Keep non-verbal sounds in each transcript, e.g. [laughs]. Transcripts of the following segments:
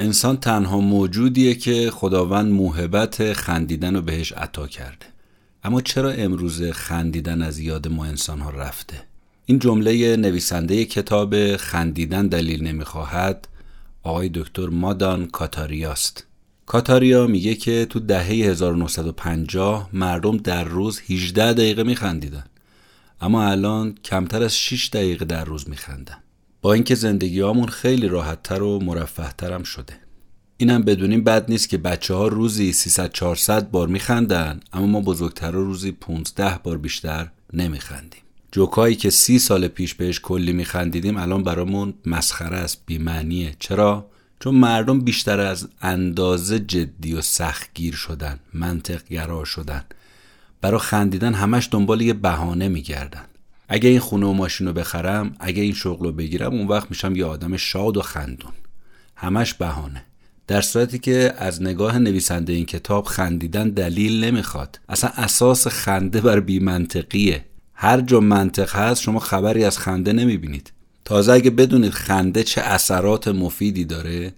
انسان تنها موجودیه که خداوند موهبت خندیدن رو بهش عطا کرده. اما چرا امروز خندیدن از یاد ما انسان ها رفته؟ این جمله نویسنده کتاب خندیدن دلیل نمی‌خواهد آقای دکتر مادان کاتاریاست. کاتاریا میگه که تو دهه 1950 مردم در روز 18 دقیقه میخندیدن. اما الان کمتر از 6 دقیقه در روز میخندن. با اینکه زندگی خیلی راحتتر و مرفهتر هم شده. اینم بدونیم بد نیست که بچه ها روزی 300 400 بار میخندن اما ما بزرگتر روزی 15 بار بیشتر نمیخندیم. جوکایی که سی سال پیش بهش کلی میخندیدیم الان برامون مسخره است بیمعنیه. چرا؟ چون مردم بیشتر از اندازه جدی و سختگیر شدن منطق گرا شدن. برا خندیدن همش دنبال یه بهانه میگردن. اگه این خونه و ماشین رو بخرم اگه این شغل رو بگیرم اون وقت میشم یه آدم شاد و خندون. همش بهانه. در صورتی که از نگاه نویسنده این کتاب خندیدن دلیل نمی‌خواد. اصلا اساس خنده بر بیمنطقیه. هر جا منطق هست شما خبری از خنده نمی‌بینید. تازه اگه بدونید خنده چه اثرات مفیدی داره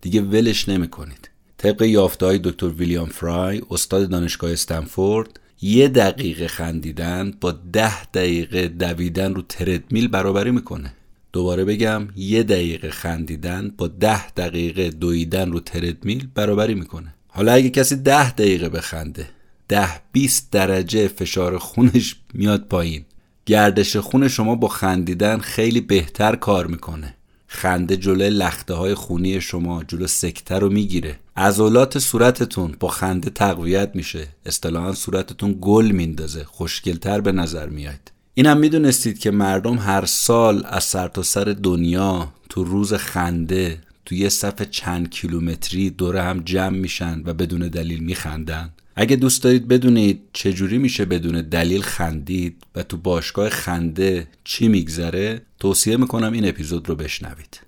دیگه ولش نمی‌کنید. طبق یافته های دکتر ویلیام فرای استاد دانشگاه استنفورد یه دقیقه خندیدن با ده دقیقه دویدن رو تردمیل برابری می‌کنه. دوباره بگم یه دقیقه خندیدن با ده دقیقه دویدن رو تردمیل برابری می‌کنه. حالا اگه کسی ده دقیقه بخنده ده 20 درجه فشار خونش میاد پایین. گردش خون شما با خندیدن خیلی بهتر کار می‌کنه. خنده جلوی لخته های خونی شما جلو سکته رو می‌گیره. عضلات صورتتون با خنده تقویت میشه. اصطلاحا صورتتون گل میندازه. خوشگلتر به نظر میاد. اینم می‌دونستید که مردم هر سال از سرتاسر سر دنیا تو روز خنده تو یه صف چند کیلومتری دور هم جمع میشن و بدون دلیل میخندن. اگه دوست دارید بدونید چجوری میشه بدون دلیل خندید و تو باشگاه خنده چی میگذره توصیه می‌کنم این اپیزود رو بشنوید.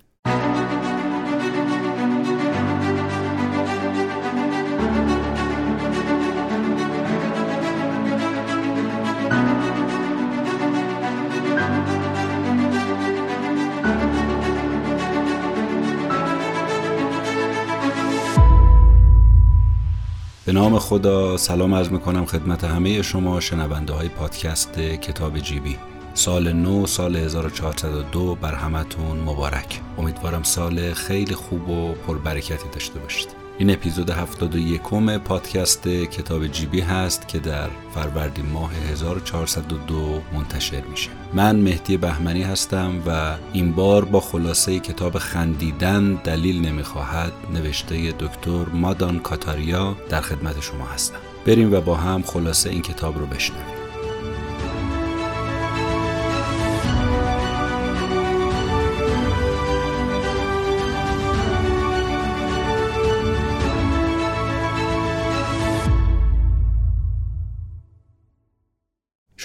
به نام خدا سلام عرض می‌کنم خدمت همه شما شنونده های پادکست کتاب جیبی سال نو سال 1402 بر همتون مبارک. امیدوارم سال خیلی خوب و پربرکتی داشته باشید. این اپیزود 71 پادکست کتاب جیبی هست که در فروردین ماه 1402 منتشر میشه. من مهدی بهمنی هستم و این بار با خلاصه کتاب خندیدن دلیل نمی‌خواهد نوشته دکتر مادان کاتاریا در خدمت شما هستم. بریم و با هم خلاصه این کتاب رو بشنویم.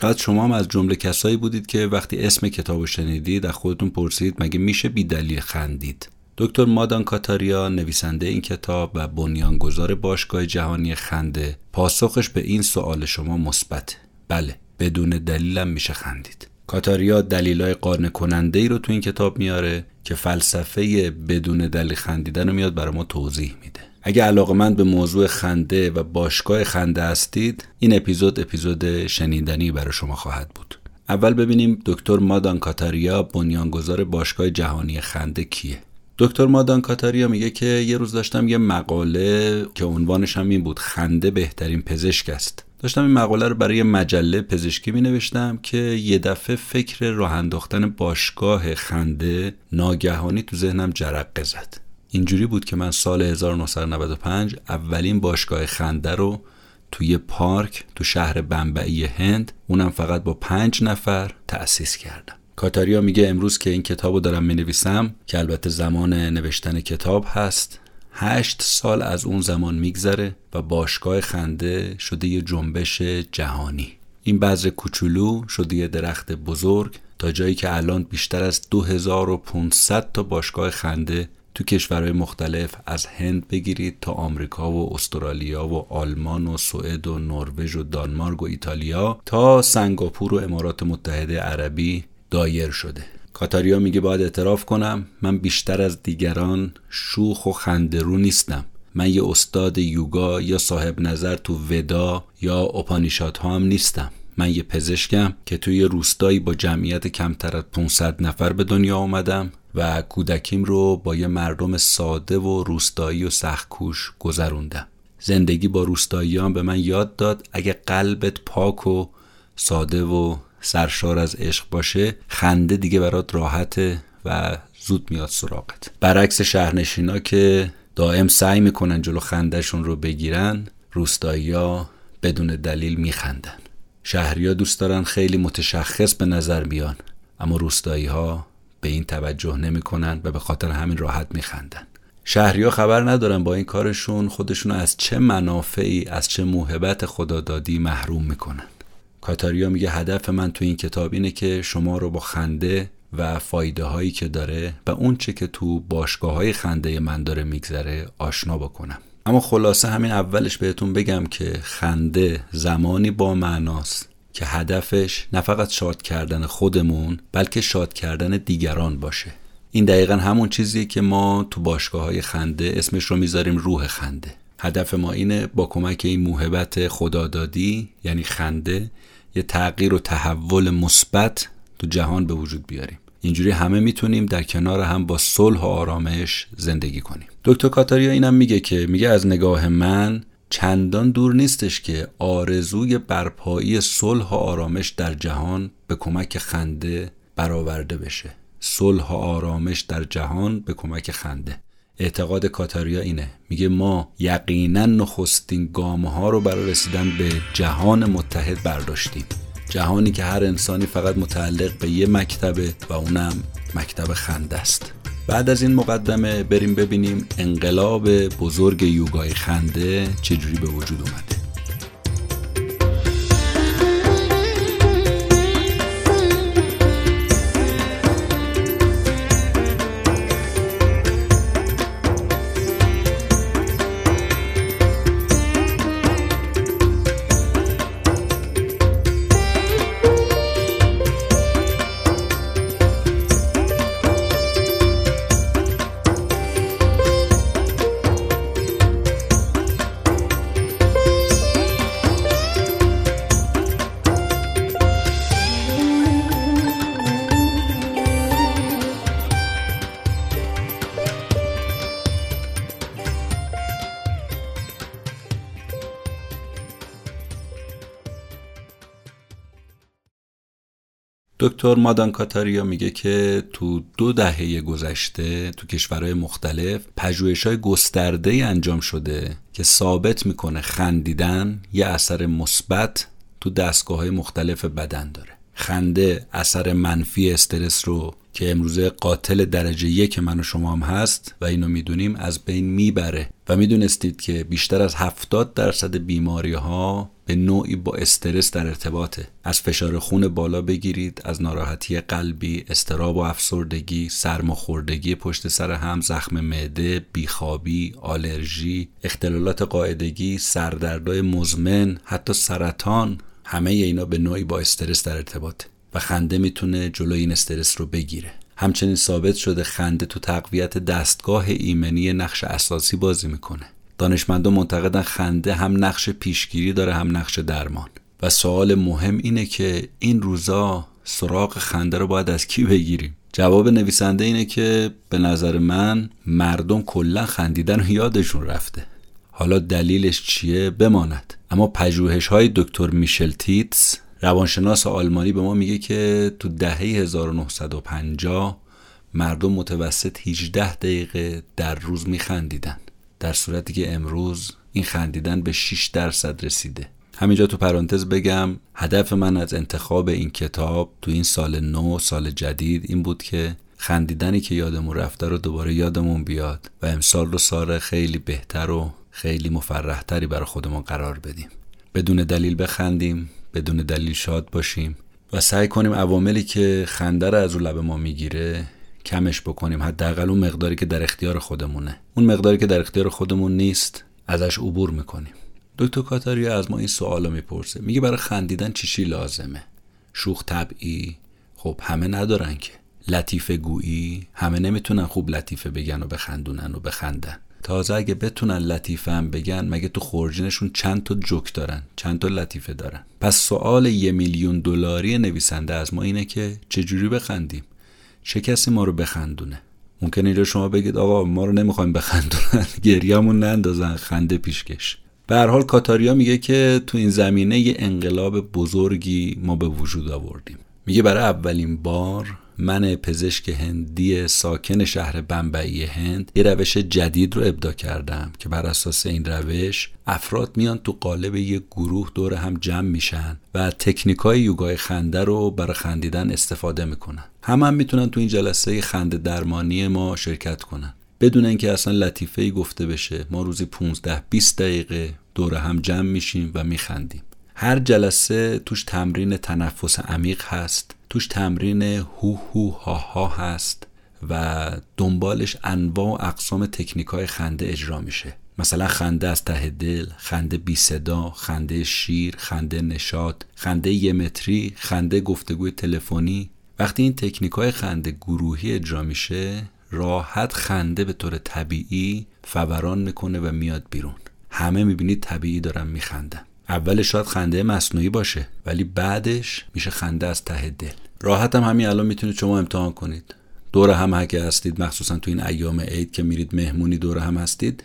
شاید شما هم از جمله کسایی بودید که وقتی اسم کتاب شنیدید از خودتون پرسید مگه میشه بی دلیل خندید؟ دکتر مادان کاتاریا نویسنده این کتاب و بنیانگذار باشگاه جهانی خنده. پاسخش به این سوال شما مثبت. بله بدون دلیلم میشه خندید. کاتاریا دلیلای قانع کننده ای رو تو این کتاب میاره که فلسفه بدون دلیل خندیدن رو میاد برای ما توضیح میده. اگه علاقه من به موضوع خنده و باشگاه خنده هستید این اپیزود اپیزود شنیدنی برای شما خواهد بود. اول ببینیم دکتر مادان کاتاریا بنیانگذار باشگاه جهانی خنده کیه. دکتر مادان کاتاریا میگه که یه روز داشتم یه مقاله که عنوانش هم این بود خنده بهترین پزشک است. داشتم این مقاله رو برای مجله پزشکی می نوشتم که یه دفعه فکر راه انداختن باشگاه خنده ناگهانی تو ذهنم جرقه زد. اینجوری بود که من سال 1995 اولین باشگاه خنده رو توی پارک تو شهر بمبئی هند اونم فقط با پنج نفر تأسیس کردم. کاتاریا میگه امروز که این کتاب رو دارم می نویسم که البته زمان نوشتن کتاب هست هشت سال از اون زمان میگذره و باشگاه خنده شده یه جنبش جهانی. این بذر کوچولو شده یه درخت بزرگ تا جایی که الان بیشتر از 2500 تا باشگاه خنده تو کشورهای مختلف از هند بگیرید تا آمریکا و استرالیا و آلمان و سوئد و نروژ و دانمارک و ایتالیا تا سنگاپور و امارات متحده عربی دایر شده. کاتاریا میگه باید اعتراف کنم من بیشتر از دیگران شوخ و خندرو نیستم. من یه استاد یوگا یا صاحب نظر تو ودا یا اپانیشات ها هم نیستم. من یه پزشکم که توی روستایی با جمعیت کمتر از 500 نفر به دنیا آمدم و کودکیم رو با یه مردم ساده و روستایی و سختکوش گذروندم. زندگی با روستاییان به من یاد داد. اگه قلبت پاک و ساده و سرشار از عشق باشه خنده دیگه برات راحته و زود میاد سراغت. برعکس شهرنشینا که دائم سعی می‌کنن جلو خندهشون رو بگیرن روستاییا بدون دلیل میخندن. شهریا دوست دارن خیلی متشخص به نظر بیان اما روستایی ها به این توجه نمی‌کنن و به خاطر همین راحت میخندن. شهریا خبر ندارن با این کارشون خودشون از چه منافعی از چه موهبت خدادادی محروم می‌کنن. کاتاریا میگه هدف من تو این کتاب اینه که شما رو با خنده و فایده هایی که داره و اون چه که تو باشگاه های خنده من داره میگذره آشنا بکنم. اما خلاصه همین اولش بهتون بگم که خنده زمانی با معناست که هدفش نه فقط شاد کردن خودمون بلکه شاد کردن دیگران باشه. این دقیقا همون چیزی که ما تو باشگاه های خنده اسمش رو می‌ذاریم روح خنده. هدف ما اینه با کمک این موهبت خدادادی یعنی خنده یه تغییر و تحول مثبت تو جهان به وجود بیاریم. اینجوری همه می‌تونیم در کنار هم با صلح و آرامش زندگی کنیم. دکتر کاتاریا اینم میگه که میگه از نگاه من چندان دور نیستش که آرزوی برپایی صلح و آرامش در جهان به کمک خنده برآورده بشه. صلح و آرامش در جهان به کمک خنده. اعتقاد کاتاریا اینه. میگه ما یقینا نخستین گامه ها رو برای رسیدن به جهان متحد برداشتیم. جهانی که هر انسانی فقط متعلق به یه مکتبه و اونم مکتب خنده است. بعد از این مقدمه بریم ببینیم انقلاب بزرگ یوگای خنده چجوری به وجود اومده. دکتر مادان کاتاریا میگه که تو دو دهه گذشته تو کشورهای مختلف پژوهش های گسترده انجام شده که ثابت می‌کنه خندیدن یه اثر مثبت تو دستگاه های مختلف بدن داره. خنده اثر منفی استرس رو که امروزه قاتل درجه یک من و شما هم هست و اینو می‌دونیم از بین می‌بره. و می‌دونستید که بیشتر از 70 درصد بیماری ها به نوعی با استرس در ارتباطه. از فشار خون بالا بگیرید از ناراحتی قلبی استراب و افسردگی سرماخوردگی پشت سر هم زخم معده بیخوابی آلرژی اختلالات قاعدگی سردردهای مزمن حتی سرطان همه اینا به نوعی با استرس در ارتباطه و خنده می‌تونه جلوی این استرس رو بگیره. همچنین ثابت شده خنده تو تقویت دستگاه ایمنی نقش اساسی بازی می‌کنه. دانشمندان معتقدن خنده هم نقش پیشگیری داره هم نقش درمان. و سوال مهم اینه که این روزا سراغ خنده رو باید از کی بگیریم؟ جواب نویسنده اینه که به نظر من مردم کلا خندیدن و یادشون رفته. حالا دلیلش چیه؟ بماند. اما پژوهش های دکتر میشل تیتس روانشناس آلمانی به ما میگه که تو دهه 1950 مردم متوسط 18 دقیقه در روز میخندیدن. در صورتی که امروز این خندیدن به 6 درصد رسیده. همینجا تو پرانتز بگم هدف من از انتخاب این کتاب تو این سال نو سال جدید این بود که خندیدنی که یادمون رفته رو دوباره یادمون بیاد و امسال رو سال خیلی بهتر و خیلی مفرحتری برای خودمون قرار بدیم. بدون دلیل بخندیم بدون دلیل شاد باشیم و سعی کنیم عواملی که خنده رو از لب ما می‌گیره کمش بکنیم. حداقل اون مقداری که در اختیار خودمونه. اون مقداری که در اختیار خودمون نیست ازش عبور می‌کنیم. دکتر کاتاریا از ما این سوالو می‌پرسه. میگه برای خندیدن چی چی لازمه؟ شوخ طبعی؟ خب همه ندارن که. لطیفه گویی؟ همه نمی‌تونن خوب لطیفه بگن و بخندونن و بخندن. تازه اگه بتونن لطیفه هم بگن مگه تو خورجینشون چند تا جوک دارن؟ چند تا لطیفه دارن؟ پس سوال یه میلیون دلاری نویسنده از ما اینه که چجوری بخندیم؟ چه کسی ما رو بخندونه؟ ممکنه اینجا شما بگید آقا ما رو نمی‌خوایم بخندونن. [laughs] گریهمون نندازن خنده پیشکش به هر حال کاتاریا میگه که تو این زمینه یه انقلاب بزرگی ما به وجود آوردیم. میگه برای اولین بار من پزشک هندی ساکن شهر بمبئی هند یه روش جدید رو ابدا کردم که بر اساس این روش افراد میان تو قالب یه گروه دور هم جمع میشن و تکنیک های یوگای خنده رو برای خندیدن استفاده می‌کنن. هم هم می‌تونن تو این جلسه خنده درمانی ما شرکت کنن. بدون اینکه اصلا لطیفه ای گفته بشه ما روزی 15 20 دقیقه دور هم جمع میشیم و میخندیم. هر جلسه توش تمرین تنفس عمیق هست. توش تمرین هو هو ها ها هست و دنبالش انواع و اقسام تکنیک های خنده اجرا میشه. مثلا خنده از ته دل، خنده بی صدا، خنده شیر، خنده نشاد، خنده یه متری، خنده گفتگوی تلفنی. وقتی این تکنیک های خنده گروهی اجرا میشه راحت خنده به طور طبیعی فوران می‌کنه و میاد بیرون. همه می‌بینید طبیعی دارن میخندن. اولش شاید خنده مصنوعی باشه ولی بعدش میشه خنده از ته دل. راحت هم همین الان می‌تونید شما امتحان کنید. دور هم هکه هستید مخصوصا تو این ایام عید که میرید مهمونی دور هم هستید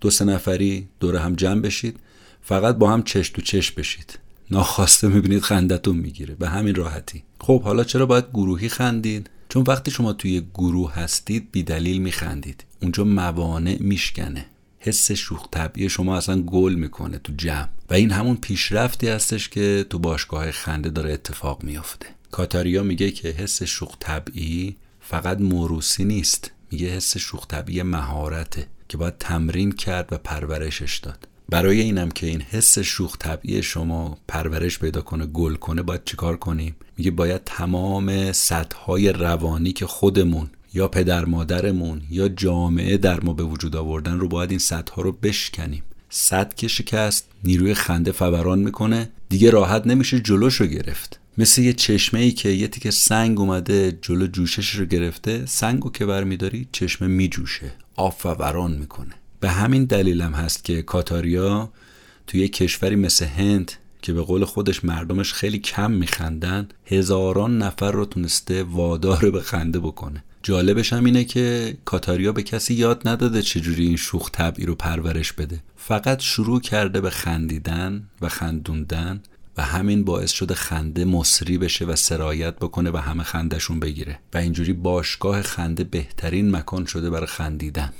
دو سه نفری دور هم جمع بشید. فقط با هم چش تو چش بشید. ناخواسته می‌بینید خندتون می‌گیره. به همین راحتی. خب حالا چرا باید گروهی خندید؟ چون وقتی شما توی گروه هستید بی دلیل میخندید. اونجا موانع میشکنه. حس شوخ طبعی شما اصلا گل می‌کنه تو جمع. و این همون پیشرفتی هستش که تو باشگاه خنده داره اتفاق میافته. کاتاریا میگه که حس شوخ طبعی فقط موروسی نیست. میگه حس شوخ طبعی مهارته که باید تمرین کرد و پرورشش داد. برای اینم که این حس شوخ طبعی شما پرورش پیدا کنه گل کنه باید چیکار کنیم؟ میگه باید تمام سطحهای روانی که خودمون یا پدر مادرمون یا جامعه در ما به وجود آوردن رو باید این سطح رو بشکنیم. سطح که شکست نیروی خنده فوران می‌کنه دیگه راحت نمیشه جلوش رو گرفت. مثل یه چشمه ای که یه تیکه سنگ اومده جلو جوشش رو گرفته سنگ رو که برمیداری چشمه میجوشه آب فوران می‌کنه. به همین دلیلم هست که کاتاریا توی یه کشوری مثل هند که به قول خودش مردمش خیلی کم میخندن هزاران نفر رو تونسته وادار به خنده بکنه. جالبش هم اینه که کاتاریا به کسی یاد نداده چجوری این شوخ طبعی رو پرورش بده. فقط شروع کرده به خندیدن و خندوندن و همین باعث شده خنده مصری بشه و سرایت بکنه و همه خندهشون بگیره. و اینجوری باشگاه خنده بهترین مکان شده برای خندیدن.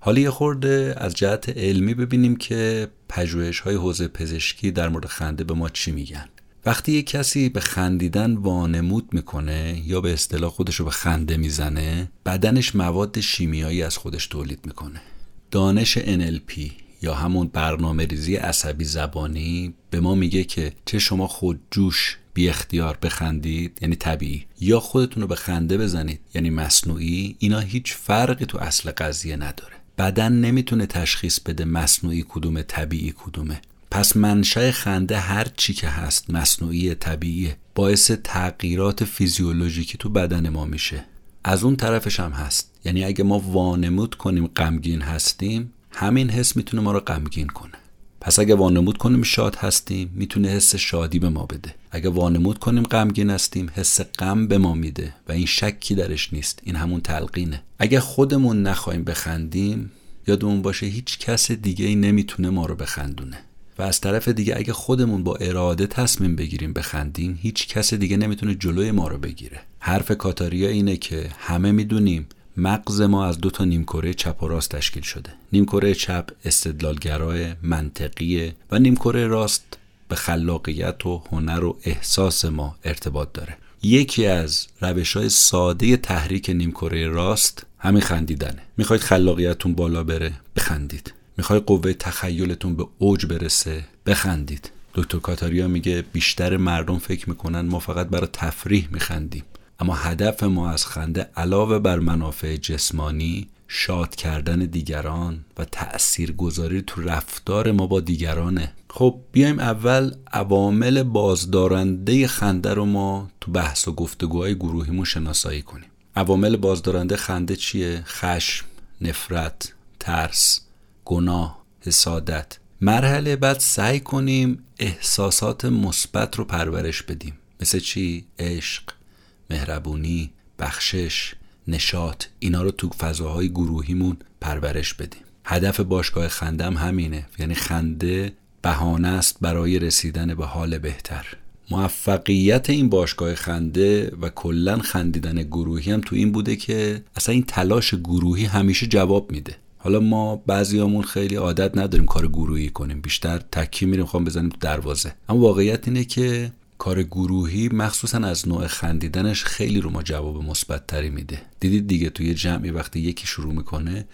حالا یه خورده از جهت علمی ببینیم که پژوهش های حوزه پزشکی در مورد خنده به ما چی میگن. وقتی یه کسی به خندیدن وانمود می‌کنه یا به اصطلاح خودش رو به خنده می‌زنه بدنش مواد شیمیایی از خودش تولید می‌کنه. دانش NLP یا همون برنامه ریزی عصبی زبانی به ما میگه که چه شما خود جوش بی اختیار بخندید یعنی طبیعی یا خودتون رو به خنده بزنید یعنی مصنوعی اینا هیچ فرقی تو اصل قضیه نداره. بدن نمی‌تونه تشخیص بده مصنوعی کدومه طبیعی کدومه. پس منشأ خنده هر چی که هست مصنوعی طبیعیه باعث تغییرات فیزیولوژیکی تو بدن ما میشه. از اون طرفش هم هست. یعنی اگه ما وانمود کنیم غمگین هستیم همین حس می‌تونه ما رو غمگین کنه. پس اگه وانمود کنیم شاد هستیم می‌تونه حس شادی به ما بده. اگه وانمود کنیم غمگین هستیم حس غم به ما میده و این شکی درش نیست. این همون تلقینه. اگه خودمون نخواهیم بخندیم یادمون باشه هیچ کس دیگه ای نمی‌تونه ما رو بخندونه. از طرف دیگه اگه خودمون با اراده تصمیم بگیریم بخندیم هیچ کس دیگه نمی‌تونه جلوی ما رو بگیره. حرف کاتاریا اینه که همه می‌دونیم مغز ما از دو تا نیمکره چپ و راست تشکیل شده. نیمکره چپ استدلالگرای منطقیه و نیمکره راست به خلاقیت و هنر و احساس ما ارتباط داره. یکی از روش های ساده تحریک نیمکره راست همین خندیدنه. می‌خواید خلاقیتتون بالا بره؟ بخندید. می‌خوای قوه تخیلتون به اوج برسه؟ بخندید. دکتر کاتاریا میگه بیشتر مردم فکر می‌کنن ما فقط برای تفریح میخندیم. اما هدف ما از خنده علاوه بر منافع جسمانی شاد کردن دیگران و تأثیر گذاری تو رفتار ما با دیگرانه. خب بیایم اول عوامل بازدارنده خنده رو ما تو بحث و گفتگوهای گروهیمون شناسایی کنیم. عوامل بازدارنده خنده چیه؟ خشم نفرت ترس. گناه حسادت. مرحله بعد سعی کنیم احساسات مثبت رو پرورش بدیم. مثل چی؟ عشق مهربونی بخشش نشاط. اینا رو تو فضاهای گروهیمون پرورش بدیم. هدف باشگاه خنده هم همینه. یعنی خنده بهانه است برای رسیدن به حال بهتر. موفقیت این باشگاه خنده و کلا خندیدن گروهی هم تو این بوده که اصلا این تلاش گروهی همیشه جواب میده. حالا ما بعضیامون خیلی عادت نداریم کار گروهی کنیم بیشتر تکی میریم خوام بزنیم دروازه. اما واقعیت اینه که کار گروهی مخصوصا از نوع خندیدنش خیلی رو ما جواب مثبت تری میده. دیدید دیگه توی جمعی وقتی یکی شروع می‌کنه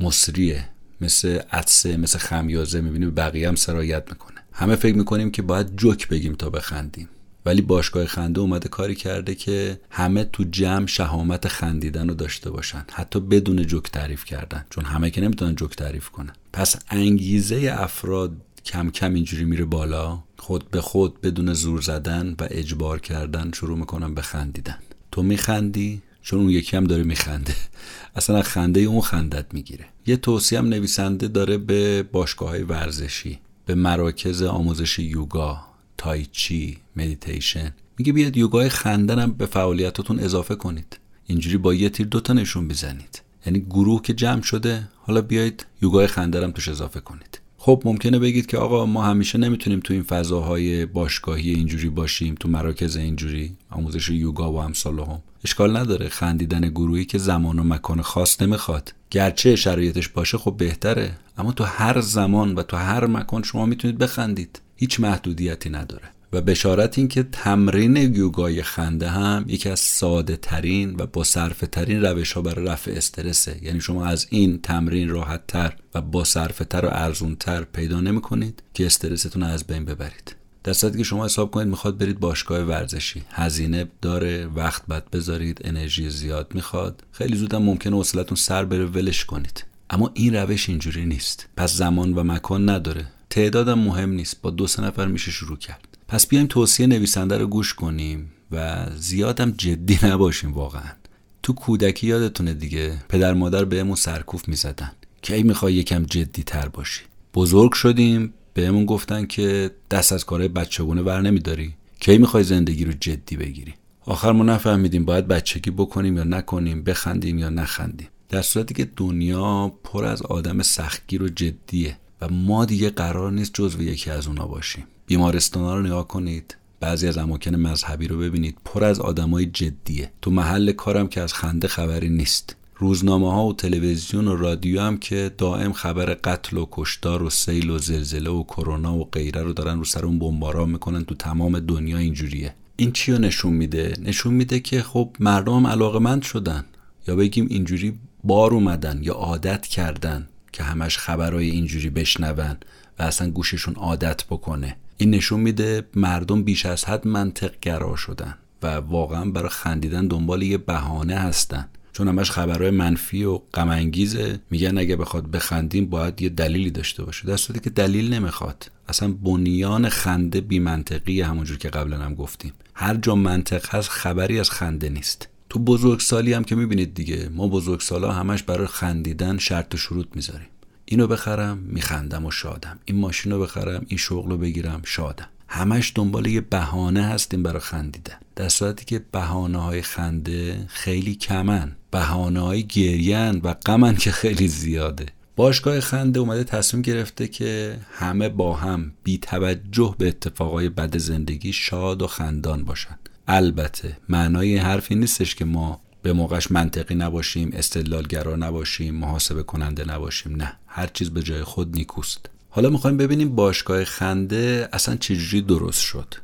مصریه مثل عدسه مثل خمیازه می‌بینیم بقیه هم سرایت می‌کنه. همه فکر می‌کنیم که باید جوک بگیم تا بخندیم. ولی باشگاه خنده اومده کاری کرده که همه تو جمع شهامت خندیدن رو داشته باشن. حتی بدون جوک تعریف کردن. چون همه که نمی‌تونن جوک تعریف کنن. پس انگیزه افراد کم کم اینجوری میره بالا. خود به خود بدون زور زدن و اجبار کردن شروع می‌کنن به خندیدن. تو میخندی؟ چون اون یکی هم داره میخنده. [laughs] اصلا خنده اون خندت می‌گیره. یه توصیه هم نویسنده داره به باشگاه های ورزشی به مراکز آموزش یوگا تایچی مدیتیشن میگه بیاد یوگای خندنم به فعالیتاتون اضافه کنید. اینجوری با یه تیر دوتا نشون بزنید یعنی گروه که جمع شده حالا بیایید یوگای خندنم توش اضافه کنید. خب ممکنه بگید که آقا ما همیشه نمی‌تونیم تو این فضاهای باشگاهی اینجوری باشیم تو مراکز اینجوری آموزش یوگا و امثال هم اشکال نداره. خندیدن گروهی که زمان و مکان خاص نمی‌خواد. گرچه شرایطش باشه خب بهتره. اما تو هر زمان و تو هر مکان شما می‌تونید بخندید. هیچ محدودیتی نداره. و بشارت این که تمرین یوگای خنده هم یکی از ساده ترین و با صرفه ترین روش ها برای رفع استرسه. یعنی شما از این تمرین راحت تر و با صرفه تر و ارزون تر پیدا نمی کنید که استرستون از بین ببرید. در صورتی که شما حساب کنید می‌خواد برید باشگاه ورزشی. هزینه داره وقت بعد بذارید انرژی زیاد می‌خواد. خیلی زود هم ممکنه حوصلتون سر بره ولش کنید. اما این روش اینجوری نیست. پس زمان و مکان نداره. تعدادم مهم نیست. با دو سه نفر میشه شروع کرد. پس بیایم توصیه نویسنده رو گوش کنیم و زیادم جدی [laughs] نباشیم واقعا. تو کودکی یادتونه دیگه. پدر مادر بهمون سرکوف می‌زدن. کی می‌خوای یکم جدی تر باشی؟ بزرگ شدیم. بهمون گفتن که دست از کارهای بچگونه ور نمیداری. کی می‌خوای زندگی رو جدی بگیری؟ آخر ما نفهمیدیم باید بچگی بکنیم یا نکنیم بخندیم یا نخندیم. در صورتی که دنیا پر از آدم سختگیر و جدیه. و ما دیگه قرار نیست جزو یکی از اونا باشیم. بیمارستان ها رو نگاه کنید. بعضی از اماکن مذهبی رو ببینید. پر از آدمای جدیه. تو محل کارم که از خنده خبری نیست. روزنامه ها و تلویزیون و رادیو هم که دائم خبر قتل و کشتار و سیل و زلزله و کرونا و غیره رو دارن رو سر اون بمباران می‌کنن تو تمام دنیا اینجوریه. این چی رو نشون میده؟ نشون میده که خب مردم علاقمند شدن. یا بگیم اینجوری بار اومدن یا عادت کردن. که همش خبرهای اینجوری بشنون و اصلا گوششون عادت بکنه. این نشون میده مردم بیش از حد منطق گرا شدن و واقعا برای خندیدن دنبال یه بهانه هستن. چون همش خبرهای منفی و غم میگن اگه بخواد بخندیم باید یه دلیلی داشته باشه. در که دلیل نمی‌خواد. اصلا بنیان خنده بی منطقی همونجور که قبلا هم گفتیم. هر جا منطق هست خبری از خنده نیست. تو بزرگسالی هم که می‌بینید دیگه ما بزرگسالا همش برای خندیدن شرط و شروط می‌ذاریم. اینو بخرم میخندم و شادم. این ماشین رو بخرم این شغل رو بگیرم شادم. همش دنبال یه بهانه هستیم برای خندیدن. در صورتی که بهانه های خنده خیلی کمن. بهانه های گریان و غمن که خیلی زیاده. باشگاه خنده اومده تصمیم گرفته که همه با هم بی توجه به اتفاقای بد زندگی شاد و خندان باشن. البته معنای حرفی نیستش که ما به موقعش منطقی نباشیم استدلالگرا نباشیم محاسبه کننده نباشیم نه. هر چیز به جای خود نیکوست. حالا می‌خوایم ببینیم باشگاه خنده اصلا چجوری درست شد.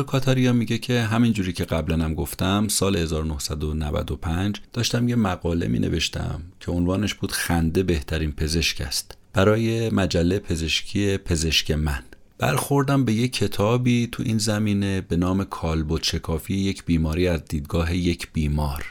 دکتر کاتاریا میگه که همینجوری که قبلا هم گفتم سال 1995 داشتم یه مقاله می نوشتم که عنوانش بود خنده بهترین پزشک است. برای مجله پزشکی پزشک من. برخوردم به یک کتابی تو این زمینه به نام کالبوت شکافی یک بیماری از دیدگاه یک بیمار.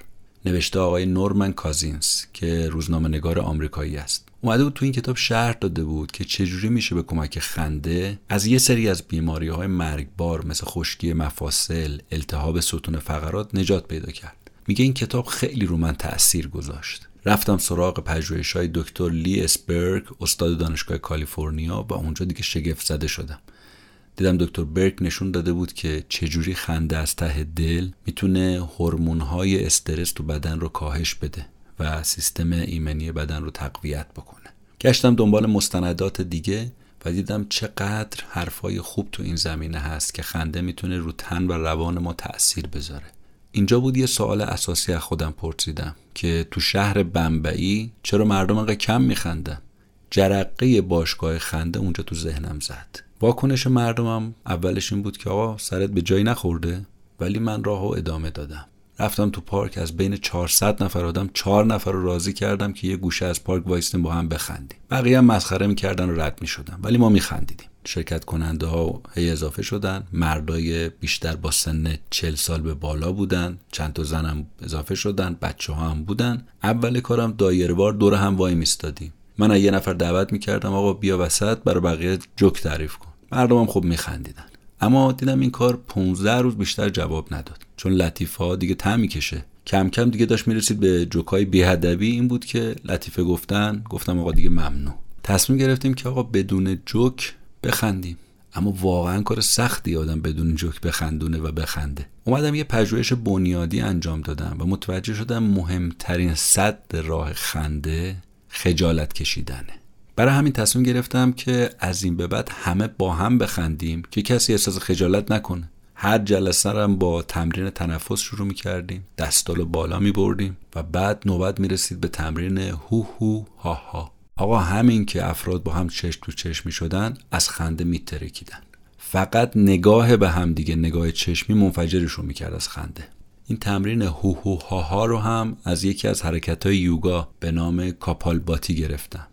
نوشته آقای نورمن کازینس که روزنامه نگار آمریکایی است. اومده بود تو این کتاب شرح داده بود که چجوری میشه به کمک خنده از یه سری از بیماری های مرگبار مثل خشکی مفاصل التهاب ستون فقرات نجات پیدا کرد. میگه این کتاب خیلی رو من تاثیر گذاشت. رفتم سراغ پژوهش های دکتر لی اسبرگ استاد دانشگاه کالیفرنیا و اونجا دیگه شگفت زده شدم. دیدم دکتر برک نشون داده بود که چجوری خنده از ته دل می‌تونه های استرس تو بدن رو کاهش بده. و سیستم ایمنی بدن رو تقویت بکنه. گشتم دنبال مستندات دیگه و دیدم چقدر حرفای خوب تو این زمینه هست که خنده می‌تونه رو تن و روان ما تأثیر بذاره. اینجا بود یه سوال اساسی از خودم پرسیدم که تو شهر بمبئی چرا مردم انقدر کم میخندن؟ جرقه باشگاه خنده اونجا تو ذهنم زد. واکنش مردمم اولش این بود که آقا سرت به جایی نخورده ولی من راهو ادامه دادم. رفتم تو پارک از بین 400 نفر آدم 4 نفر رو راضی کردم که یه گوشه از پارک وایستیم با هم بخندیم. بقیه هم مسخره می‌کردن و رد می‌شدن. ولی ما میخندیدیم. شرکت کننده ها هی اضافه شدن. مردای بیشتر با سن 40 سال به بالا بودن. چند تا زنم اضافه شدن. بچه ها هم بودن. اول کارم دایره بار دور هم وای میستادیم. من یه نفر دعوت می‌کردم آقا بیا وسط برای بقیه جوک تعریف کن. مردمم خوب میخندیدن. اما دیدم این کار 15 روز بیشتر جواب نداد. چون لطیفه دیگه تعمی کشه. کم کم دیگه داشت می‌رسید به جوکای بیهدبی این بود که لطیفه گفتن گفتم آقا دیگه ممنوع. تصمیم گرفتیم که آقا بدون جوک بخندیم. اما واقعا کار سختی آدم بدون جوک بخندونه و بخنده. اومدم یه پژوهش بنیادی انجام دادم و متوجه شدم مهمترین صد راه خنده خجالت کشیدنه. برای همین تصمیم گرفتم که از این به بعد همه با هم بخندیم که کسی احساس خجالت نکنه. هر جلسه هم با تمرین تنفس شروع می کردیم دستال بالا می بردیم و بعد نوبت می رسید به تمرین هو هو ها ها. آقا همین که افراد با هم چشم تو چشم می شدن از خنده می ترکیدن فقط نگاه به هم دیگه نگاه چشمی منفجرشون می کرد از خنده. این تمرین هو هو ها ها رو هم از یکی از حرکت های یوگا به نام کاپال باتی گرفتم.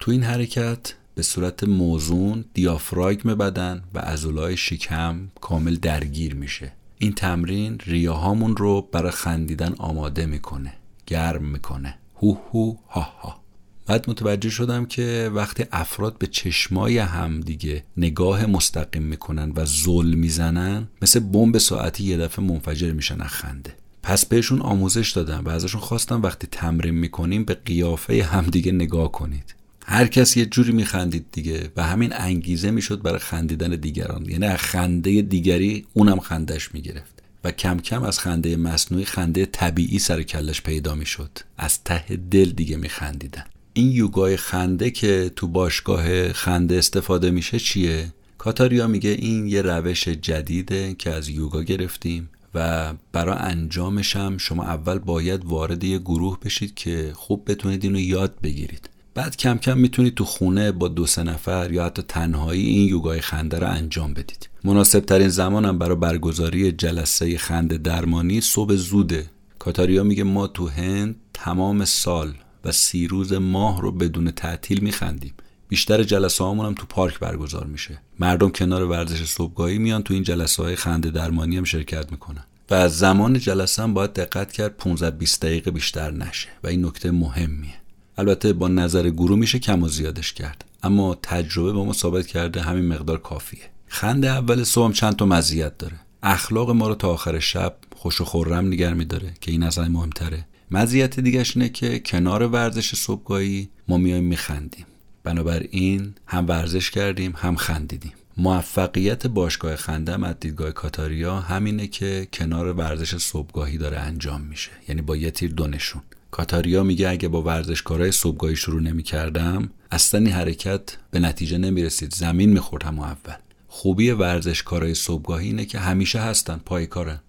تو این حرکت به صورت موزون دیافراگم بدن و عضلای شکم کامل درگیر میشه. این تمرین ریاهامون رو برای خندیدن آماده می‌کنه گرم می‌کنه. هو هو ها ها. بعد متوجه شدم که وقتی افراد به چشمای هم دیگه نگاه مستقیم می‌کنن و ظلم می‌زنن مثل بمب ساعتی یه دفعه منفجر میشن از خنده. پس بهشون آموزش دادم و ازشون خواستم وقتی تمرین می‌کنیم به قیافه همدیگه نگاه کنید. هر کس یه جوری میخندید دیگه و همین انگیزه می‌شد برای خندیدن دیگران. یعنی از خنده دیگری اونم خندش می‌گرفت و کم کم از خنده مصنوعی خنده طبیعی سر کلش پیدا می‌شد. از ته دل دیگه میخندیدن. این یوگای خنده که تو باشگاه خنده استفاده میشه چیه؟ کاتاریا میگه این یه روش جدیده که از یوگا گرفتیم و برای انجامش هم شما اول باید وارد یه گروه بشید که خوب بتونید اینو یاد بگیرید. بعد کم کم می‌تونید تو خونه با دو سه نفر یا حتی تنهایی این یوگای خنده رو انجام بدید. مناسب ترین زمانم برای برگزاری جلسه خنده درمانی صبح زوده. کاتاریا میگه ما تو هند تمام سال و سی روز ماه رو بدون تعطیل میخندیم. بیشتر جلسه هم تو پارک برگزار میشه. مردم کنار ورزش صبحگاهی میان تو این جلسه های خنده درمانی هم شرکت می‌کنن. و از زمان جلسه هم باید دقت کرد 15 20 دقیقه بیشتر نشه. و این نکته مهمیه. البته با نظر گروه میشه کم و زیادش کرد. اما تجربه به ما ثابت کرده همین مقدار کافیه. خنده اول صبح چند تا مزیت داره. اخلاق ما رو تا آخر شب خوش و خورم نگر میداره که این از مهمتره. مزیت دیگهش اینه که کنار ورزش صبحگاهی ما میایم میخندیم. بنابراین هم ورزش کردیم هم خندیدیم. موفقیت باشگاه خنده از دیدگاه کاتاریا همینه که کنار ورزش صبحگاهی داره انجام میشه. یعنی با یه تیر دونشون کاتاریا میگه اگه با ورزشکارای صبحگاهی شروع نمی کردم اصلا این حرکت به نتیجه نمی رسید زمین می‌خورد هم اول. خوبی ورزشکارای صبحگاهی اینه که همیشه هستن پای کارن.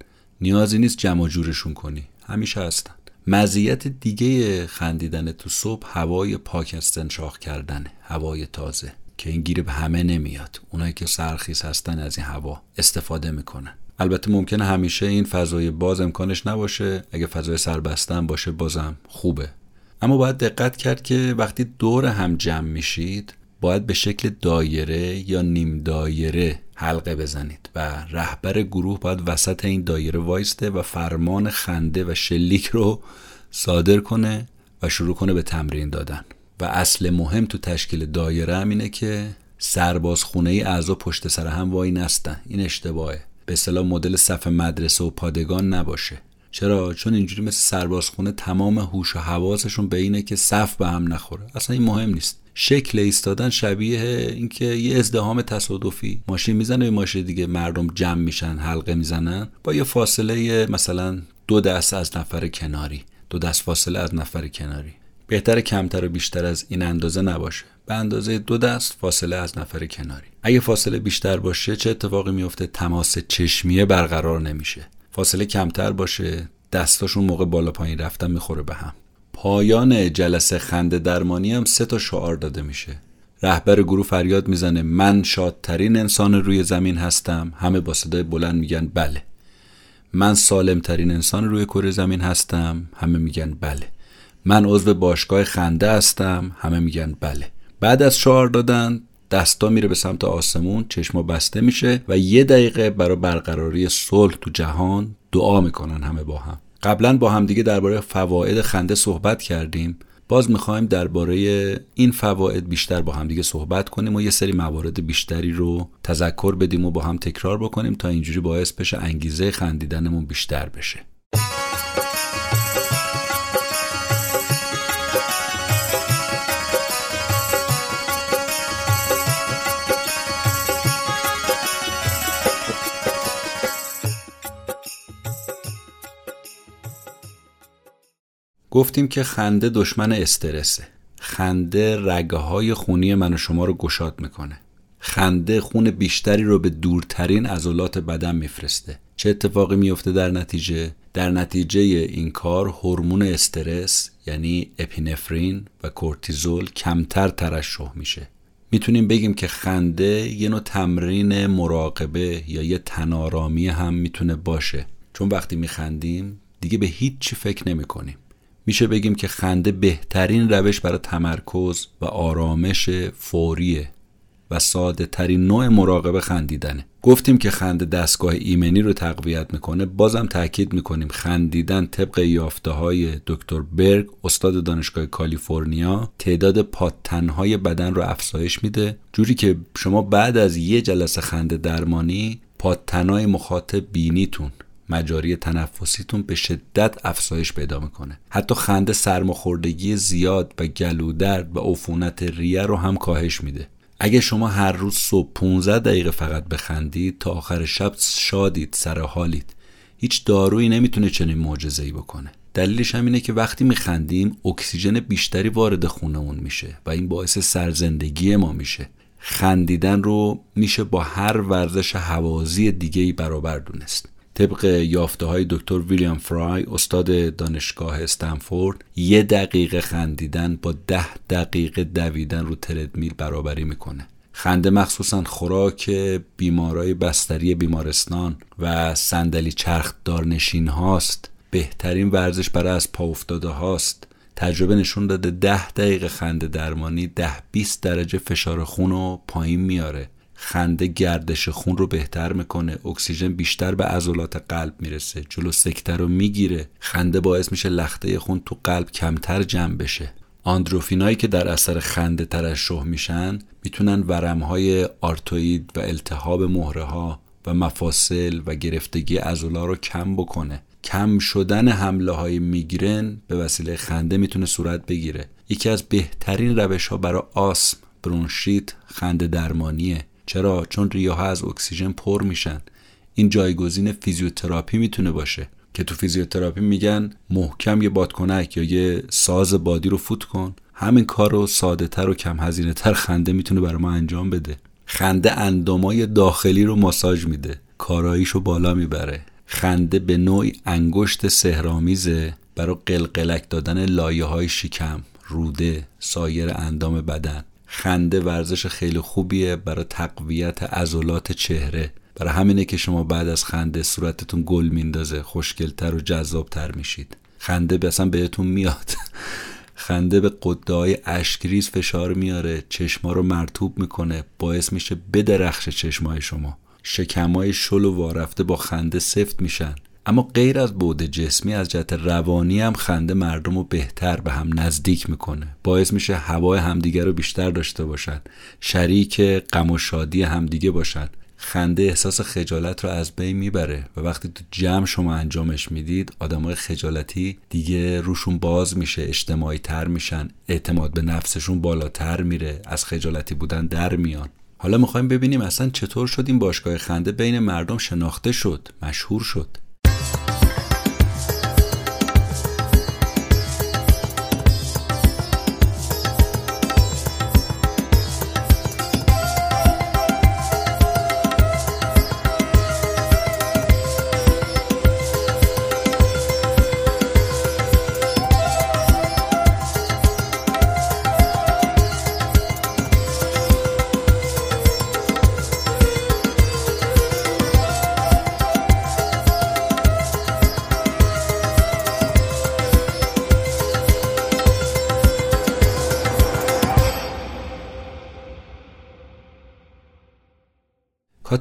نیازی نیست جمع جورشون کنی. همیشه هستن. مزیت دیگه خندیدن تو صبح هوای پاک استنشاق کردن هوای تازه. که این گیره به همه نمیاد. اونایی که سرخیز هستن از این هوا استفاده می‌کنن. البته ممکنه همیشه این فضای باز امکانش نباشه. اگه فضای سربستن باشه بازم خوبه. اما باید دقت کرد که وقتی دور هم جمع میشید باید به شکل دایره یا نیم دایره حلقه بزنید و رهبر گروه باید وسط این دایره وایسته و فرمان خنده و شلیک رو صادر کنه و شروع کنه به تمرین دادن. و اصل مهم تو تشکیل دایره هم اینه که سربازخونه ای اعضا پشت سر هم وای نستن. این اشتباهه. به اصطلاح مدل صف مدرسه و پادگان نباشه. چرا؟ چون اینجوری مثل سربازخونه تمام هوش و حواسشون به اینه که صف به هم نخوره. اصلا این مهم نیست. شکل ایستادن شبیه اینکه یه ازدهام تصادفی. ماشین می‌زنه به ماشین دیگه مردم جمع میشن حلقه می‌زنن. با یه فاصله مثلا دو دست از نفر کناری. دو دست فاصله از نفر کناری. بهتر کمتر و بیشتر از این اندازه نباشه. به اندازه دو دست فاصله از نفر کناری. اگه فاصله بیشتر باشه چه اتفاقی میفته تماس چشمیه برقرار نمیشه. فاصله کمتر باشه دستاشون موقع بالا پایین رفتن می‌خوره به هم. پایان جلسه خنده درمانی هم سه تا شعار داده میشه. رهبر گروه فریاد می‌زنه من شادترین انسان روی زمین هستم. همه با صدای بلند میگن بله. من سالمترین انسان روی کره زمین هستم. همه میگن بله. من عضو باشگاه خنده هستم. همه میگن بله. بعد از شعار دادن دستا میره به سمت آسمون چشما بسته میشه و یه دقیقه برای برقراری صلح تو جهان دعا می‌کنن همه با هم. قبلا با هم دیگه درباره فواید خنده صحبت کردیم. باز می‌خوایم درباره این فواید بیشتر با هم دیگه صحبت کنیم و یه سری موارد بیشتری رو تذکر بدیم و با هم تکرار بکنیم تا اینجوری باعث بشه انگیزه خندیدنمون بیشتر بشه. گفتیم که خنده دشمن استرسه. خنده رگه های خونی من و شما رو گشاد می‌کنه. خنده خون بیشتری رو به دورترین عضلات بدن میفرسته. چه اتفاقی میفته در نتیجه؟ در نتیجه این کار هورمون استرس یعنی اپینفرین و کورتیزول کمتر ترشح میشه. می‌تونیم بگیم که خنده یه نوع تمرین مراقبه یا یه تنارامی هم می‌تونه باشه. چون وقتی میخندیم دیگه به هیچ چی فکر نمی کنیم. میشه بگیم که خنده بهترین روش برای تمرکز و آرامش فوریه و ساده ترین نوع مراقبه خندیدنه. گفتیم که خنده دستگاه ایمنی رو تقویت می‌کنه. بازم تاکید می‌کنیم خندیدن طبق یافته های دکتر برگ استاد دانشگاه کالیفرنیا تعداد پادتنهای بدن رو افزایش میده. جوری که شما بعد از یه جلسه خنده درمانی پادتنهای مخاطب بینیتون. مجاری تنفسیتون به شدت افزایش پیدا می‌کنه. حتی خنده سرماخوردگی زیاد و گلودرد و عفونت ریه رو هم کاهش میده. اگه شما هر روز صبح 15 دقیقه فقط بخندید تا آخر شب شادید سر حالید. هیچ دارویی نمی‌تونه چنین معجزه‌ای بکنه. دلیلش هم اینه که وقتی میخندیم اکسیژن بیشتری وارد خونمون میشه و این باعث سرزندگی ما میشه. خندیدن رو میشه با هر ورزش حوازی دیگه ای برابر دونست. طبق یافته های دکتر ویلیام فرای استاد دانشگاه استنفورد یه دقیقه خندیدن با ده دقیقه دویدن رو تردمیل برابری می‌کنه. خنده مخصوصا خوراک بیمارای بستری بیمارستان و صندلی چرخ دارنشین هاست. بهترین ورزش برای از پا افتاده هاست. تجربه نشون داده ده دقیقه خنده درمانی ده 20 درجه فشار خون رو پایین میاره. خنده گردش خون رو بهتر می‌کنه. اکسیژن بیشتر به عضلات قلب می‌رسه. جلو سکته رو می‌گیره. خنده باعث میشه لخته خون تو قلب کمتر جمع بشه. اندورفینایی که در اثر خنده ترشح میشن می‌تونن ورمهای آرتروئید و التهاب مهره ها و مفاصل و گرفتگی عضلا رو کم بکنه. کم شدن حمله های میگرن به وسیله خنده می‌تونه صورت بگیره. یکی از بهترین روش ها برای آسم برونشیت خنده درمانیه. چرا؟ چون ریه‌ها از اکسیژن پر میشن. این جایگزین فیزیوتراپی می‌تونه باشه. که تو فیزیوتراپی میگن محکم یه بادکنک یا یه ساز بادی رو فوت کن. همین کار رو ساده تر و کم هزینه تر خنده می‌تونه برای ما انجام بده. خنده اندامای داخلی رو ماساژ میده. کاراییش رو بالا می‌بره. خنده به نوعی انگشت سهرامیزه برای قلقلک دادن لایه های شکم روده سایر اندام بدن. خنده ورزش خیلی خوبیه برای تقویت عضلات چهره. برای همینه که شما بعد از خنده صورتتون گل میندازه خوشگلتر و جذابتر میشید. خنده به بهتون میاد. [laughs] خنده به قده های اشکریز فشار میاره چشما رو مرتوب می‌کنه باعث میشه بدرخش چشمای شما. شکمای شل و وارفته با خنده سفت میشن. اما غیر از بعد جسمی از جهت روانی هم خنده مردم رو بهتر به هم نزدیک می‌کنه. باعث میشه هوای همدیگه رو بیشتر داشته باشن شریک غم و شادی همدیگه باشن خنده احساس خجالت رو از بین می‌بره و وقتی تو جمع شما انجامش می‌دید آدمای خجالتی دیگه روشون باز میشه اجتماعی تر میشن اعتماد به نفسشون بالاتر میره از خجالتی بودن در میان. حالا می‌خوایم ببینیم اصلا چطور شد این باشگاه خنده بین مردم شناخته شد مشهور شد.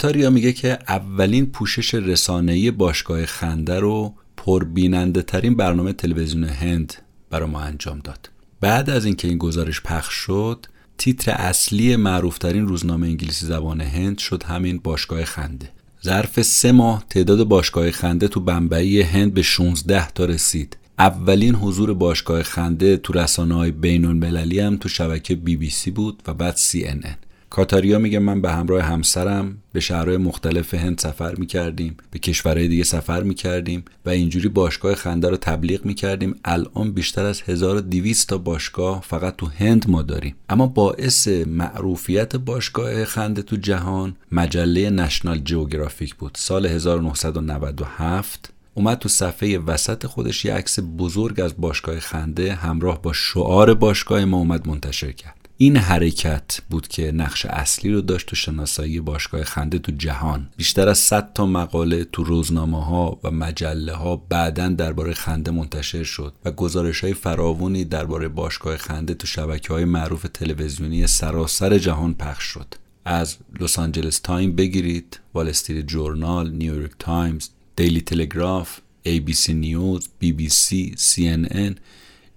کاتاریا میگه که اولین پوشش رسانه‌ای باشگاه خنده رو پربیننده ترین برنامه تلویزیون هند برای ما انجام داد. بعد از اینکه این گزارش پخش شد تیتر اصلی معروفترین روزنامه انگلیسی زبان هند شد همین باشگاه خنده. ظرف سه ماه تعداد باشگاه خنده تو بمبئی هند به 16 تا رسید. اولین حضور باشگاه خنده تو رسانه های بین المللی هم تو شبکه بی بی سی بود و بعد سی ان ان. کاتاریا میگه من به همراه همسرم به شهرهای مختلف هند سفر می‌کردیم به کشورهای دیگه سفر می‌کردیم و اینجوری باشگاه خنده رو تبلیغ می‌کردیم. الان بیشتر از 1200 تا باشگاه فقط تو هند ما داریم. اما باعث معروفیت باشگاه خنده تو جهان مجله نشنال جیوگرافیک بود. سال 1997 اومد تو صفحه وسط خودش یه عکس بزرگ از باشگاه خنده همراه با شعار باشگاه ما اومد منتشر کرد. این حرکت بود که نقش اصلی رو داشت تو شناسایی باشگاه خنده تو جهان. بیشتر از 100 تا مقاله تو روزنامه ها و مجله ها بعدا درباره خنده منتشر شد و گزارش های فراوانی درباره باشگاه خنده تو شبکه های معروف تلویزیونی سراسر جهان پخش شد. از لس آنجلس تایمز بگیرید وال استریت جورنال نیویورک تایمز دیلی تلگراف ABC News BBC CNN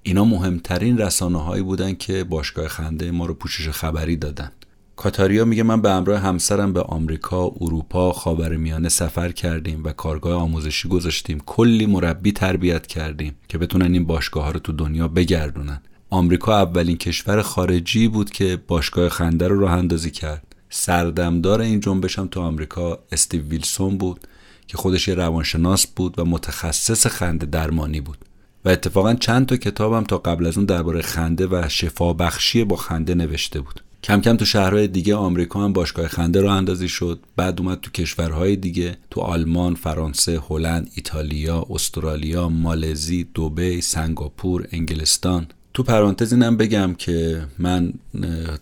اینا مهمترین رسانه هایی بودن که باشگاه خنده ما رو پوشش خبری دادن کاتاریا میگه من به همراه همسرم به آمریکا، اروپا، خاورمیانه سفر کردیم و کارگاه آموزشی گذاشتیم. کلی مربی تربیت کردیم که بتونن این باشگاه ها رو تو دنیا بگردونن. آمریکا اولین کشور خارجی بود که باشگاه خنده رو راه اندازی کرد. سردمدار این جنبش هم تو آمریکا استیو ویلسون بود که خودش یه روانشناس بود و متخصص خنده درمانی بود. و اتفاقا چند تا کتابم تا قبل از اون درباره خنده و شفا بخشی با خنده نوشته بود. کم کم تو شهرهای دیگه آمریکا هم باشگاه خنده رو اندازی شد. بعد اومد تو کشورهای دیگه تو آلمان، فرانسه، هلند، ایتالیا، استرالیا، مالزی، دوبی، سنگاپور، انگلستان. تو پرانتز اینم بگم که من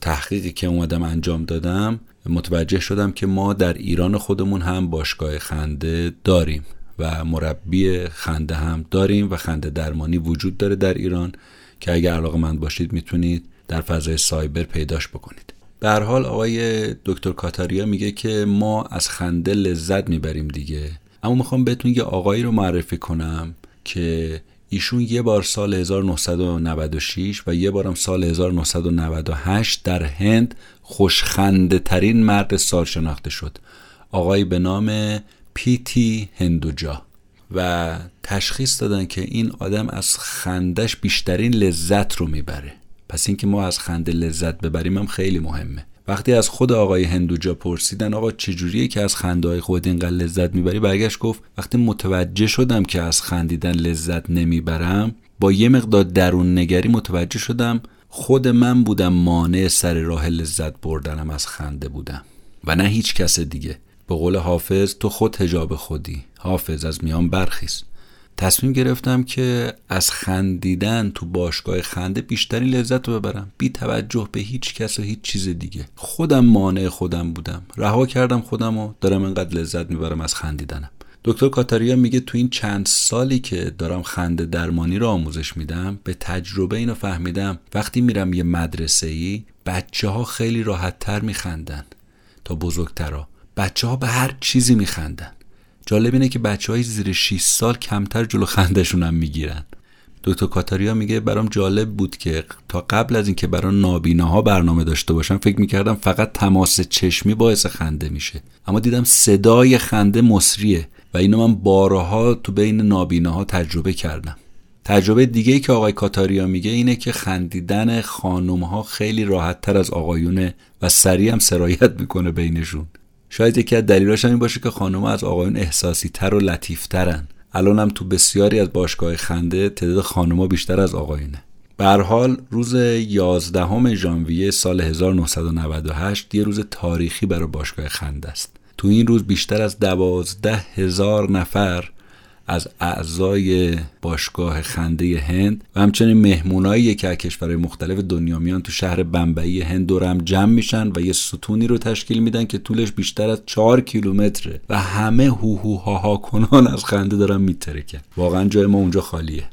تحقیقی که اومدم انجام دادم متوجه شدم که ما در ایران خودمون هم باشگاه خنده داریم. و مربی خنده هم داریم و خنده درمانی وجود داره در ایران که اگر علاقه من باشید می‌تونید در فضای سایبر پیداش بکنید. به حال آقای دکتر کاتاریا میگه که ما از خنده لذت می‌بریم دیگه. اما می‌خوام بهتون یه آقایی رو معرفی کنم که ایشون یه بار سال 1996 و یه بارم سال 1998 در هند خوشخنده ترین مرد سال شناخته شد. آقایی به نام پیتی هندوجا و تشخیص دادن که این آدم از خندش بیشترین لذت رو می‌بره. پس اینکه ما از خنده لذت ببریم هم خیلی مهمه. وقتی از خود آقای هندوجا پرسیدن آقا چجوریه که از خنده های خود اینقدر لذت می‌بری؟ برگشت گفت وقتی متوجه شدم که از خندیدن لذت نمی‌برم با یه مقدار درون نگری متوجه شدم خود من بودم مانع سر راه لذت بردنم از خنده بودم. و نه هیچ کس دیگه. به قول حافظ تو خود هجاب خودی. حافظ از میان برخیز. تصمیم گرفتم که از خندیدن تو باشگاه خنده بیشتری لذت رو ببرم. بی توجه به هیچ کس و هیچ چیز دیگه. خودم مانع خودم بودم. رها کردم خودم و دارم انقدر لذت می‌برم از خندیدنم. دکتر کاتاریا میگه تو این چند سالی که دارم خنده درمانی رو آموزش میدم به تجربه اینو فهمیدم. وقتی میرم یه مدرسه ای بچه ها خیلی راحت تر میخندن تا بزرگترها بچه ها به هر چیزی میخندن. جالب اینه که بچه های زیر 6 سال کمتر جلو خندشون هم می‌گیرن. دکتر کاتاریا میگه برام جالب بود که تا قبل از اینکه برای نابیناها برنامه داشته باشم فکر می‌کردم فقط تماس چشمی باعث خنده میشه. اما دیدم صدای خنده مصریه و اینو من بارها تو بین نابیناها تجربه کردم. تجربه دیگه ای که آقای کاتاریا میگه اینه که خندیدن خانوم ها خیلی راحت تر از آقایونه و سریع هم سرایت می‌کنه بینشون. شاید یکی از دلیلاش این باشه که خانم از آقایون احساسی تر و لطیف ترن الان هم تو بسیاری از باشگاه خنده تعداد خانوما بیشتر از آقایونه. به حال روز 11 ژانویه سال 1998 یه روز تاریخی برای باشگاه خنده است. تو این روز بیشتر از دوازده هزار نفر از اعضای باشگاه خنده هند و همچنین مهمونایی که از کشورهای مختلف دنیا میان تو شهر بمبئی هند دورم جمع میشن و یه ستونی رو تشکیل میدن که طولش بیشتر از چهار کیلومتره و همه هو هو ها ها کنان از خنده دارن میترکن. واقعا جای ما اونجا خالیه.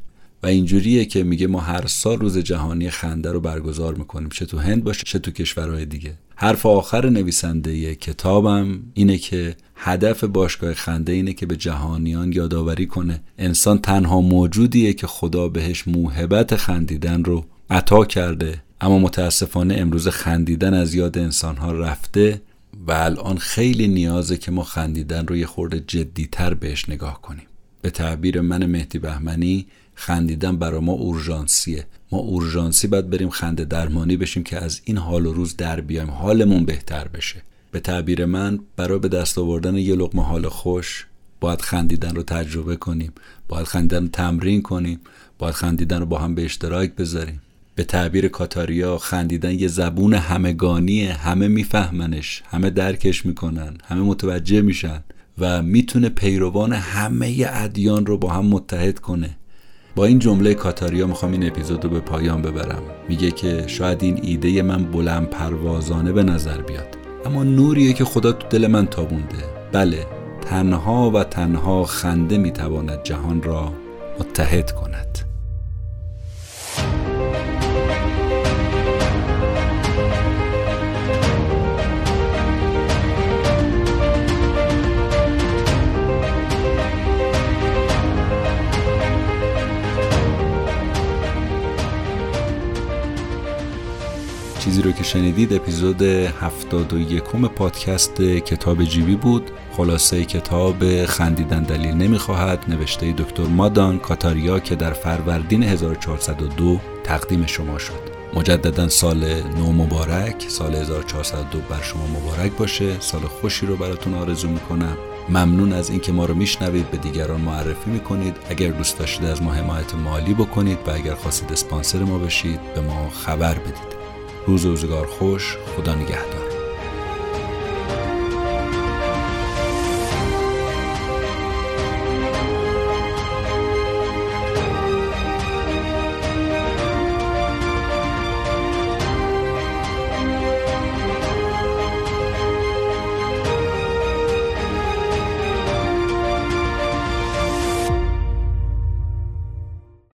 و اینجوریه که میگه ما هر سال روز جهانی خنده رو برگزار می‌کنیم. چه تو هند باشه چه تو کشورهای دیگه. حرف آخر نویسنده کتابم اینه که هدف باشگاه خنده اینه که به جهانیان یادآوری کنه. انسان تنها موجودیه که خدا بهش موهبت خندیدن رو عطا کرده. اما متاسفانه امروز خندیدن از یاد انسانها رفته و الان خیلی نیازه که ما خندیدن رو یه خورده جدیتر بهش نگاه کنیم. به تعبیر من مهدی بهمنی خندیدن برا ما اورژانسیه. ما اورژانسی باید بریم خنده درمانی بشیم که از این حال و روز در بیایم. حالمون بهتر بشه. به تعبیر من برای به دست آوردن یه لقمه حال خوش باید خندیدن رو تجربه کنیم. باید خندیدن رو تمرین کنیم. باید خندیدن رو با هم به اشتراک بذاریم. به تعبیر کاتاریا خندیدن یه زبون همگانیه. همه میفهمنش همه درکش می‌کنن همه متوجه میشن و می‌تونه پیروان همه ادیان رو با هم متحد کنه. با این جمله کاتاریا می‌خوام این اپیزود رو به پایان ببرم. میگه که شاید این ایده من بلند پروازانه به نظر بیاد. اما نوریه که خدا تو دل من تابونده. بله تنها و تنها خنده می‌تواند جهان را متحد کند. شنیدید اپیزود 71 پادکست کتاب جیبی بود. خلاصه کتاب خندیدن دلیل نمی‌خواهد. نوشته دکتر مادان کاتاریا که در فروردین 1402 تقدیم شما شد. مجددا سال نو مبارک. سال 1402 بر شما مبارک باشه. سال خوشی رو براتون آرزو می‌کنم. ممنون از اینکه ما رو میشنوید. به دیگران معرفی می‌کنید. اگر دوست داشتید از ما حمایت مالی بکنید و اگر خواستید اسپانسر ما بشید به ما خبر بدید. روز روزگار خوش خدا نگهدار.